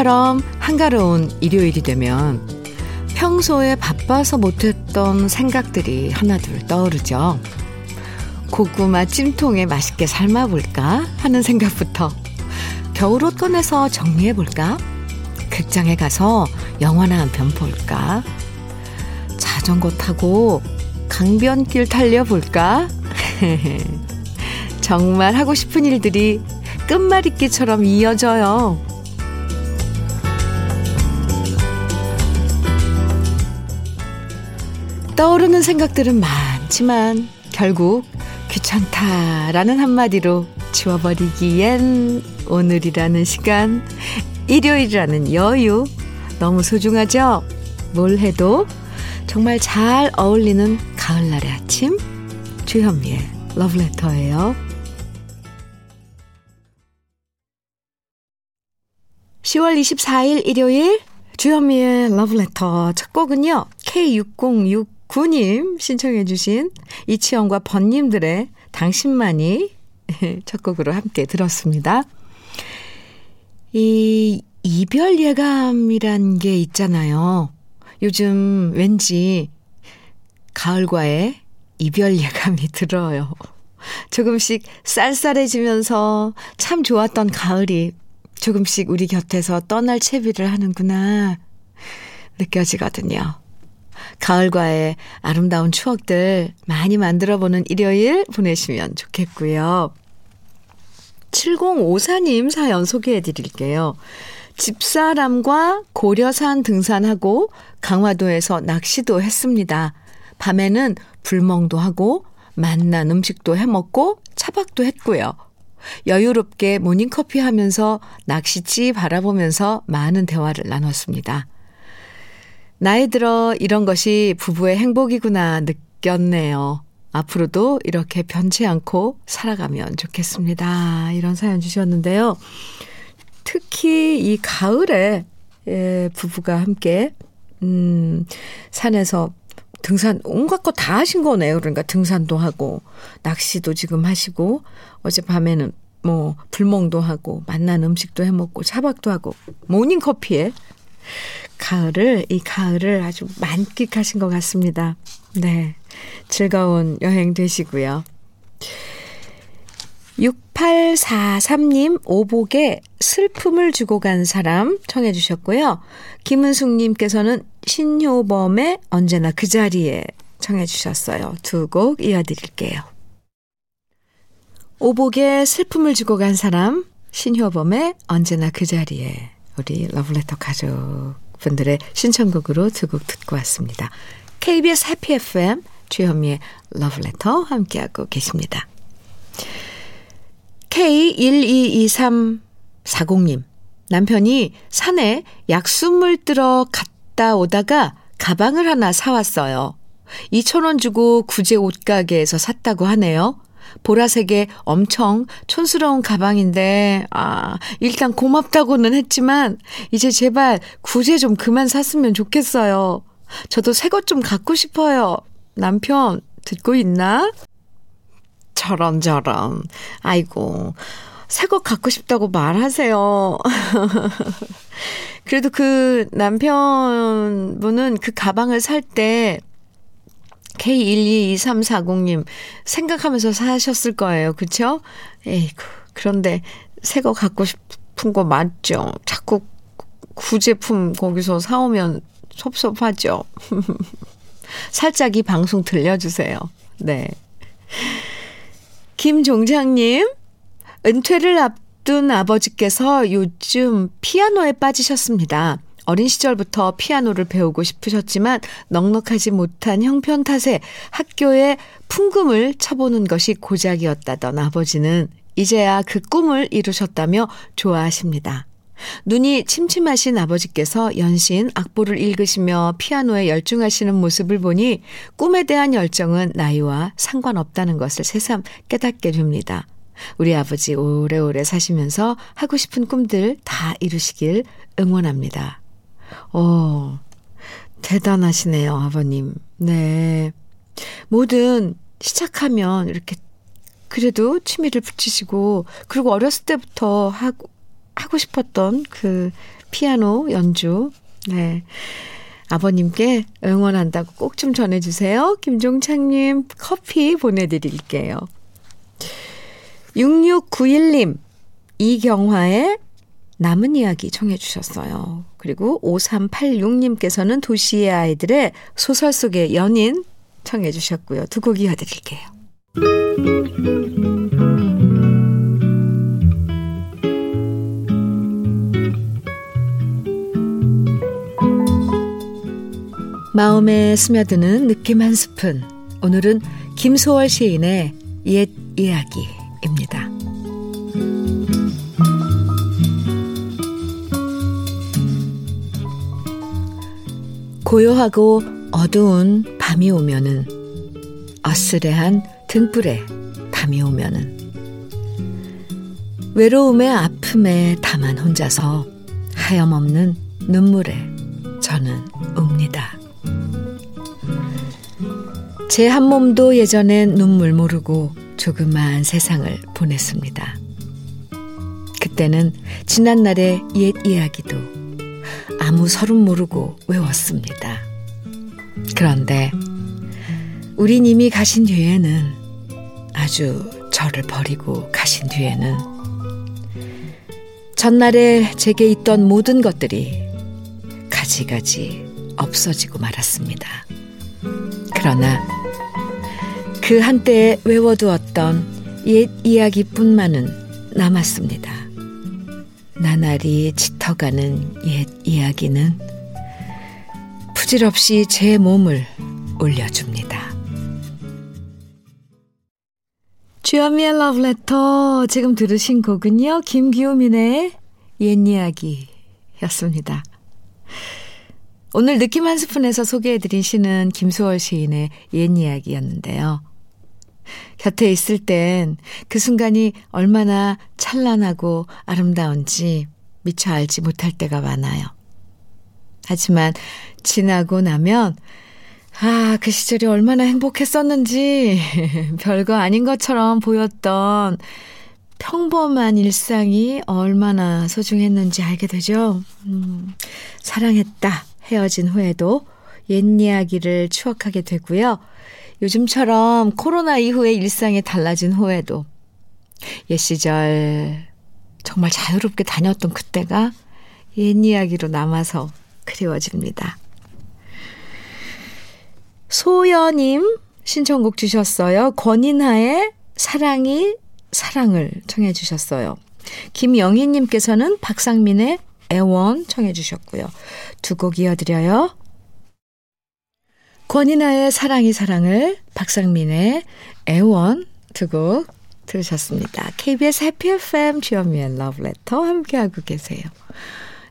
오늘처럼 한가로운 일요일이 되면 평소에 바빠서 못했던 생각들이 하나둘 떠오르죠. 고구마 찜통에 맛있게 삶아볼까 하는 생각부터 겨울옷 꺼내서 정리해볼까? 극장에 가서 영화나 한 편 볼까? 자전거 타고 강변길 달려볼까? 정말 하고 싶은 일들이 끝말잇기처럼 이어져요. 떠오르는 생각들은 많지만 결국 귀찮다라는 한마디로 지워버리기엔 오늘이라는 시간, 일요일이라는 여유 너무 소중하죠? 뭘 해도 정말 잘 어울리는 가을날의 아침 주현미의 러브레터예요. 10월 24일 일요일 주현미의 러브레터 첫 곡은요. K6069님 신청해 주신 이치영과 번님들의 당신만이 첫 곡으로 함께 들었습니다. 이 이별 예감이란 게 있잖아요. 요즘 왠지 가을과의 이별 예감이 들어요. 조금씩 쌀쌀해지면서 참 좋았던 가을이 조금씩 우리 곁에서 떠날 채비를 하는구나 느껴지거든요. 가을과의 아름다운 추억들 많이 만들어 보는 일요일 보내시면 좋겠고요. 7054님 사연 소개해 드릴게요. 집사람과 고려산 등산하고 강화도에서 낚시도 했습니다. 밤에는 불멍도 하고 맛난 음식도 해 먹고 차박도 했고요. 여유롭게 모닝커피 하면서 낚시지 바라보면서 많은 대화를 나눴습니다. 나이 들어 이런 것이 부부의 행복이구나 느꼈네요. 앞으로도 이렇게 변치 않고 살아가면 좋겠습니다. 이런 사연 주셨는데요. 특히 이 가을에 예, 부부가 함께 음, 산에서 등산 온갖 거 다 하신 거네요. 그러니까 등산도 하고 낚시도 지금 하시고 어젯밤에는 뭐 불멍도 하고 맛난 음식도 해 먹고 차박도 하고 모닝 커피에 가을을 이 가을을 아주 만끽하신 것 같습니다. 네. 즐거운 여행 되시고요. 6843님 오복에 슬픔을 주고 간 사람 청해 주셨고요. 김은숙님께서는 신효범의 언제나 그 자리에 청해 주셨어요. 두 곡 이어드릴게요. 오복에 슬픔을 주고 간 사람 신효범의 언제나 그 자리에 우리 러브레터 가족분들의 신청곡으로 두 곡 듣고 왔습니다. KBS 해피 FM 주현미의 러브레터 함께하고 계십니다. K122340님, 남편이 산에 약수물 들어 갔다 오다가 가방을 하나 사왔어요. 2,000원 주고 구제 옷가게에서 샀다고 하네요. 보라색의 엄청 촌스러운 가방인데, 아, 일단 고맙다고는 했지만, 이제 제발 구제 좀 그만 샀으면 좋겠어요. 저도 새 것 좀 갖고 싶어요. 남편, 듣고 있나? 저런, 저런. 아이고, 새 것 갖고 싶다고 말하세요. 그래도 그 남편분은 그 가방을 살 때, K122340님 생각하면서 사셨을 거예요. 그쵸? 에이구, 그런데 새 거 갖고 싶은 거 맞죠? 자꾸 구제품 거기서 사오면 섭섭하죠? 살짝 이 방송 들려주세요. 네. 김종장님, 은퇴를 앞둔 아버지께서 요즘 피아노에 빠지셨습니다. 어린 시절부터 피아노를 배우고 싶으셨지만 넉넉하지 못한 형편 탓에 학교에 풍금을 쳐보는 것이 고작이었다던 아버지는 이제야 그 꿈을 이루셨다며 좋아하십니다. 눈이 침침하신 아버지께서 연신 악보를 읽으시며 피아노에 열중하시는 모습을 보니 꿈에 대한 열정은 나이와 상관없다는 것을 새삼 깨닫게 됩니다. 우리 아버지 오래오래 사시면서 하고 싶은 꿈들 다 이루시길 응원합니다. 오, 대단하시네요, 아버님. 네. 뭐든 시작하면 이렇게 그래도 취미를 붙이시고, 그리고 어렸을 때부터 하고, 하고 싶었던 그 피아노 연주. 네. 아버님께 응원한다고 꼭 좀 전해주세요. 김종창님 커피 보내드릴게요. 6691님, 이경화의 남은 이야기 청해 주셨어요. 그리고 5386님께서는 도시의 아이들의 소설 속의 연인 청해 주셨고요. 두 곡 이어드릴게요. 마음에 스며드는 느낌 한 스푼. 오늘은 김소월 시인의 옛 이야기입니다. 고요하고 어두운 밤이 오면은 어스레한 등불에 밤이 오면은 외로움의 아픔에 다만 혼자서 하염없는 눈물에 저는 웁니다. 제 한 몸도 예전엔 눈물 모르고 조그마한 세상을 보냈습니다. 그때는 지난날의 옛 이야기도 아무 서름 모르고 외웠습니다. 그런데 우린 이미 가신 뒤에는 아주 저를 버리고 가신 뒤에는 전날에 제게 있던 모든 것들이 가지가지 없어지고 말았습니다. 그러나 그 한때에 외워두었던 옛 이야기뿐만은 남았습니다. 나날이 짙어가는 옛 이야기는 부질없이 제 몸을 올려줍니다. 주현미의 러브레터 지금 들으신 곡은요. 김기호민의 옛 이야기였습니다. 오늘 느낌 한 스푼에서 소개해드린 시는 김수월 시인의 옛 이야기였는데요. 곁에 있을 땐 그 순간이 얼마나 찬란하고 아름다운지 미처 알지 못할 때가 많아요. 하지만 지나고 나면 아, 그 시절이 얼마나 행복했었는지 별거 아닌 것처럼 보였던 평범한 일상이 얼마나 소중했는지 알게 되죠. 음, 사랑했다 헤어진 후에도 옛 이야기를 추억하게 되고요. 요즘처럼 코로나 이후에 일상이 달라진 후에도 옛 시절 정말 자유롭게 다녔던 그때가 옛 이야기로 남아서 그리워집니다. 소연님 신청곡 주셨어요. 권인하의 사랑이 사랑을 청해 주셨어요. 김영희님께서는 박상민의 애원 청해 주셨고요. 두 곡 이어드려요. 권이나의 사랑이 사랑을 박상민의 애원 두곡 들으셨습니다. KBS 해피 FM 주현미의 러브레터 함께하고 계세요.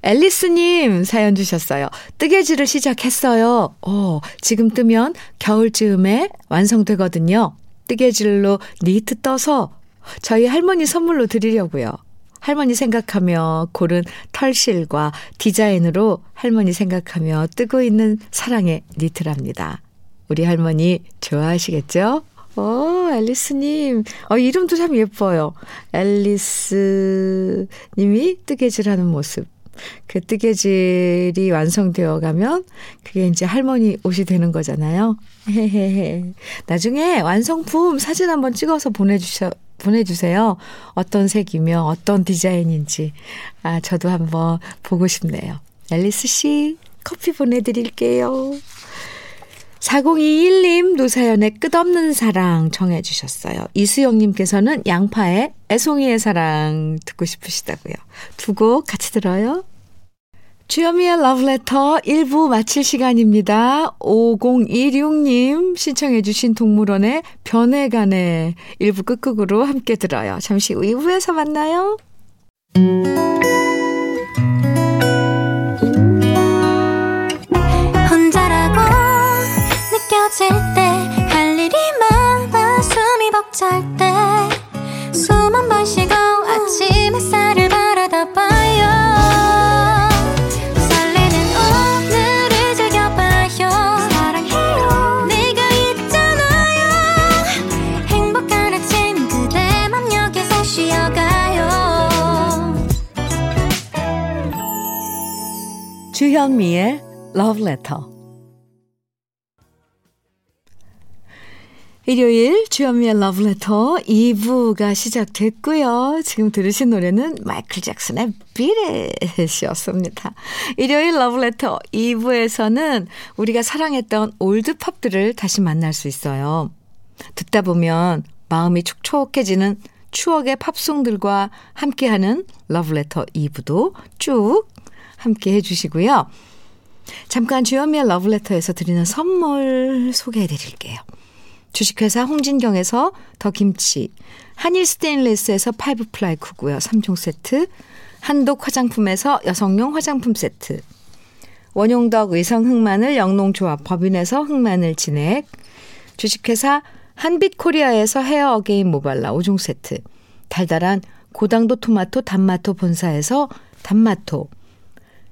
앨리스님 사연 주셨어요. 뜨개질을 시작했어요. 어, 지금 뜨면 겨울쯤에 완성되거든요. 뜨개질로 니트 떠서 저희 할머니 선물로 드리려고요. 할머니 생각하며 고른 털실과 디자인으로 할머니 생각하며 뜨고 있는 사랑의 니트랍니다. 우리 할머니 좋아하시겠죠? 어, 앨리스님. 어, 이름도 참 예뻐요. 앨리스 님이 뜨개질 하는 모습. 그 뜨개질이 완성되어 가면 그게 이제 할머니 옷이 되는 거잖아요. 헤헤헤. 나중에 완성품 사진 한번 찍어서 보내주셔, 보내주세요. 어떤 색이며 어떤 디자인인지. 아, 저도 한번 보고 싶네요. 앨리스 씨, 커피 보내드릴게요. 4021님 노사연의 끝없는 사랑 정해 주셨어요. 이수영님께서는 양파의 애송이의 사랑 듣고 싶으시다고요. 두 곡 같이 들어요. 주여미의 러브레터 1부 마칠 시간입니다. 5016님 신청해 주신 동물원의 변해가네 1부 끝곡으로 함께 들어요. 잠시 후 2부에서 만나요. 혼자라고 느껴질 때 할 일이 많아 숨이 벅찰 때 주현미의 Love Letter. 일요일 주현미의 Love Letter 2부가 시작됐고요. 지금 들으신 노래는 마이클 잭슨의 비렛이었습니다. 일요일 Love Letter 2부에서는 우리가 사랑했던 올드팝들을 다시 만날 수 있어요. 듣다 보면 마음이 촉촉해지는 추억의 팝송들과 함께하는 러브레터 2부도 쭉 함께 해주시고요. 잠깐 주현미의 러브레터에서 드리는 선물 소개해 드릴게요. 주식회사 홍진경에서 더 김치, 한일 스테인레스에서 five ply cookware 3종 세트, 한독 화장품에서 여성용 화장품 세트, 원용덕 의성 흑마늘 영농조합 법인에서 흑마늘 진액, 주식회사 한빛코리아에서 헤어 어게인 모발라 5종 세트, 달달한 고당도 토마토 단마토 본사에서 단마토,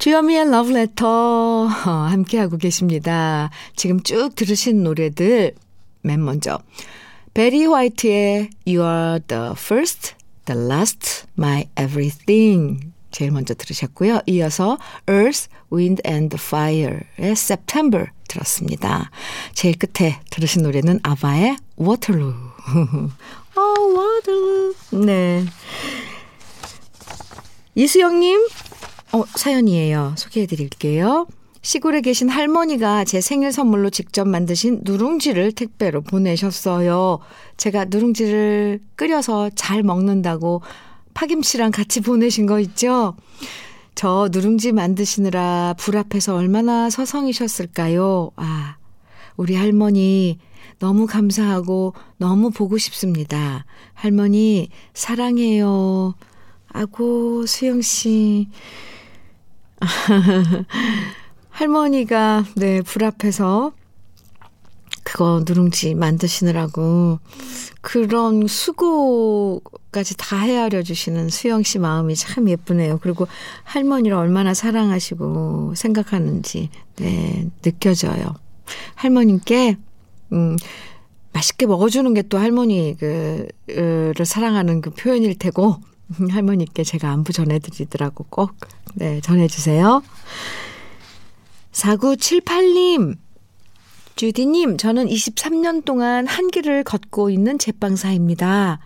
주현미의 러브레터 함께하고 계십니다. 지금 쭉 들으신 노래들 맨 먼저 베리 화이트의 You are the first, the last, my everything 제일 먼저 들으셨고요. 이어서 Earth, Wind and Fire의 September 들었습니다. 제일 끝에 들으신 노래는 아바의 Waterloo. 어, Waterloo. 네. 이수영님, 어, 사연이에요. 소개해 드릴게요. 시골에 계신 할머니가 제 생일 선물로 직접 만드신 누룽지를 택배로 보내셨어요. 제가 누룽지를 끓여서 잘 먹는다고 파김치랑 같이 보내신 거 있죠? 저 누룽지 만드시느라 불 앞에서 얼마나 서성이셨을까요? 아, 우리 할머니 너무 감사하고 너무 보고 싶습니다. 할머니 사랑해요. 아고 수영 씨. 할머니가 네, 불 앞에서 그거 누룽지 만드시느라고 그런 수고까지 다 헤아려 주시는 수영 씨 마음이 참 예쁘네요. 그리고 할머니를 얼마나 사랑하시고 생각하는지 네, 느껴져요. 할머님께 음 맛있게 먹어주는 게 또 할머니 그를 사랑하는 그 표현일 테고 할머니께 제가 안부 전해드리더라고 꼭 네, 전해주세요. 4978님 주디님, 저는 23년 동안 한 길을 걷고 있는 제빵사입니다.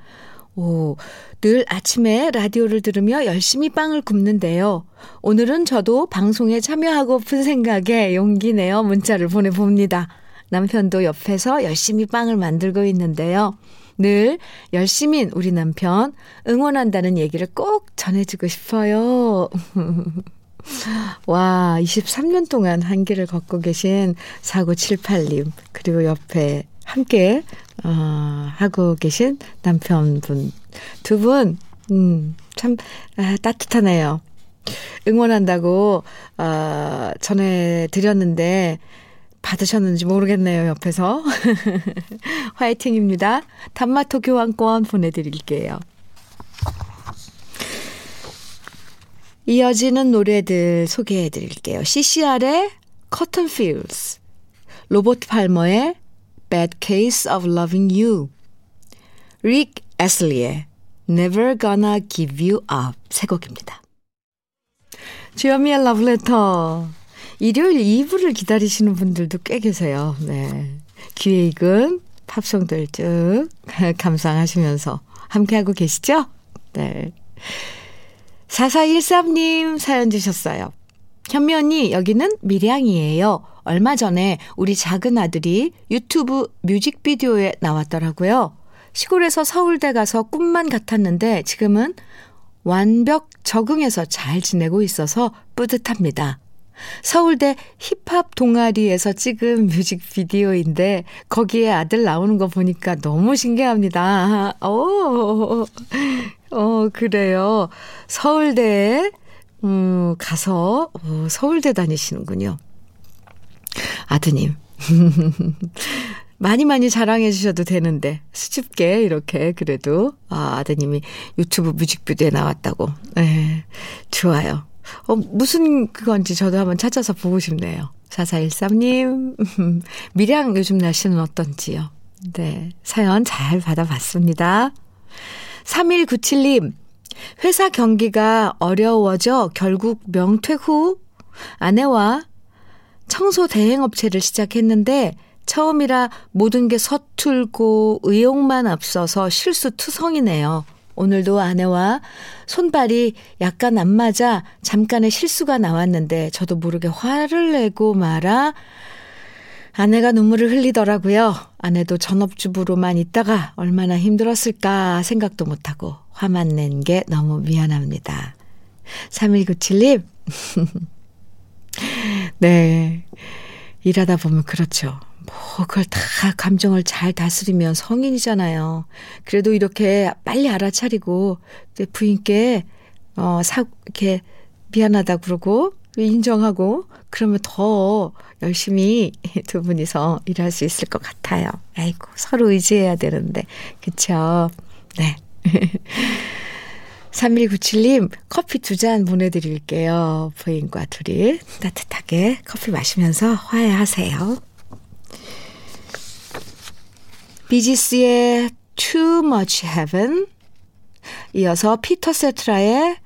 오, 늘 아침에 라디오를 들으며 열심히 빵을 굽는데요. 오늘은 저도 방송에 참여하고픈 생각에 용기 내어 문자를 보내봅니다. 남편도 옆에서 열심히 빵을 만들고 있는데요. 늘 열심인 우리 남편 응원한다는 얘기를 꼭 전해주고 싶어요. 와, 23년 동안 한 길을 걷고 계신 4978님, 그리고 옆에 함께, 어, 하고 계신 남편분. 두 분, 음, 참, 아, 따뜻하네요. 응원한다고, 어, 전해드렸는데, 받으셨는지 모르겠네요, 옆에서. 화이팅입니다. 단마토 교환권 보내드릴게요. 이어지는 노래들 소개해 드릴게요. CCR의 Cotton Fields, 로버트 팔머의 Bad Case of Loving You, 릭 애슬리의 Never Gonna Give You Up 세 곡입니다. 주현미의 러브레터 일요일 2부를 기다리시는 분들도 꽤 계세요. 네. 귀에 익은 팝송들 쭉 감상하시면서 함께하고 계시죠? 네. 4413님 사연 주셨어요. 현미 언니, 여기는 밀양이에요. 얼마 전에 우리 작은 아들이 유튜브 뮤직비디오에 나왔더라고요. 시골에서 서울대 가서 꿈만 같았는데 지금은 완벽 적응해서 잘 지내고 있어서 뿌듯합니다. 서울대 힙합 동아리에서 찍은 뮤직비디오인데 거기에 아들 나오는 거 보니까 너무 신기합니다. 오, 어, 그래요. 서울대에 음, 가서 어, 서울대 다니시는군요. 아드님. 많이 많이 자랑해 주셔도 되는데 수줍게 이렇게 그래도 아, 아드님이 유튜브 뮤직비디오에 나왔다고. 네, 좋아요. 어, 무슨 그건지 저도 한번 찾아서 보고 싶네요. 4413님, 밀양 요즘 날씨는 어떤지요? 네, 사연 잘 받아봤습니다. 3197님, 회사 경기가 어려워져 결국 명퇴 후 아내와 청소 대행업체를 시작했는데 처음이라 모든 게 서툴고 의욕만 앞서서 실수투성이네요. 오늘도 아내와 손발이 약간 안 맞아 잠깐의 실수가 나왔는데 저도 모르게 화를 내고 말아 아내가 눈물을 흘리더라고요. 아내도 전업주부로만 있다가 얼마나 힘들었을까 생각도 못하고 화만 낸 게 너무 미안합니다. 3197님. 네. 일하다 보면 그렇죠. 뭐, 그걸 다 감정을 잘 다스리면 성인이잖아요. 그래도 이렇게 빨리 알아차리고, 부인께, 어, 사, 이렇게 미안하다 그러고, 인정하고, 그러면 더 열심히 두 분이서 일할 수 있을 것 같아요. 아이고, 서로 의지해야 되는데. 그쵸? 네. 3197님, 커피 두 잔 보내드릴게요. 부인과 둘이 따뜻하게 커피 마시면서 화해하세요. 비지스의 Too Much Heaven 이어서 피터 세트라의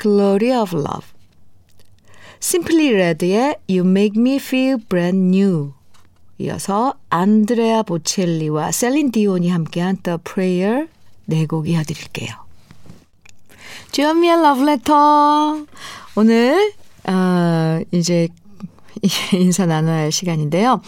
Glory of Love Simply Red의 You Make Me Feel Brand New 이어서 안드레아 보첼리와 셀린 디온이 함께한 The Prayer 네곡 이어드릴게요. 주현미의 러브레터 오늘 어, 이제 인사 나눠야 할 시간인데요.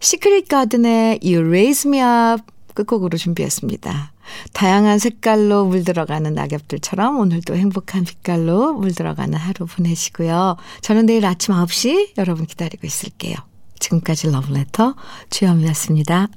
시크릿 가든의 You Raise Me Up 끝곡으로 준비했습니다. 다양한 색깔로 물들어가는 낙엽들처럼 오늘도 행복한 빛깔로 물들어가는 하루 보내시고요. 저는 내일 아침 9시 여러분 기다리고 있을게요. 지금까지 러브레터 주현미였습니다.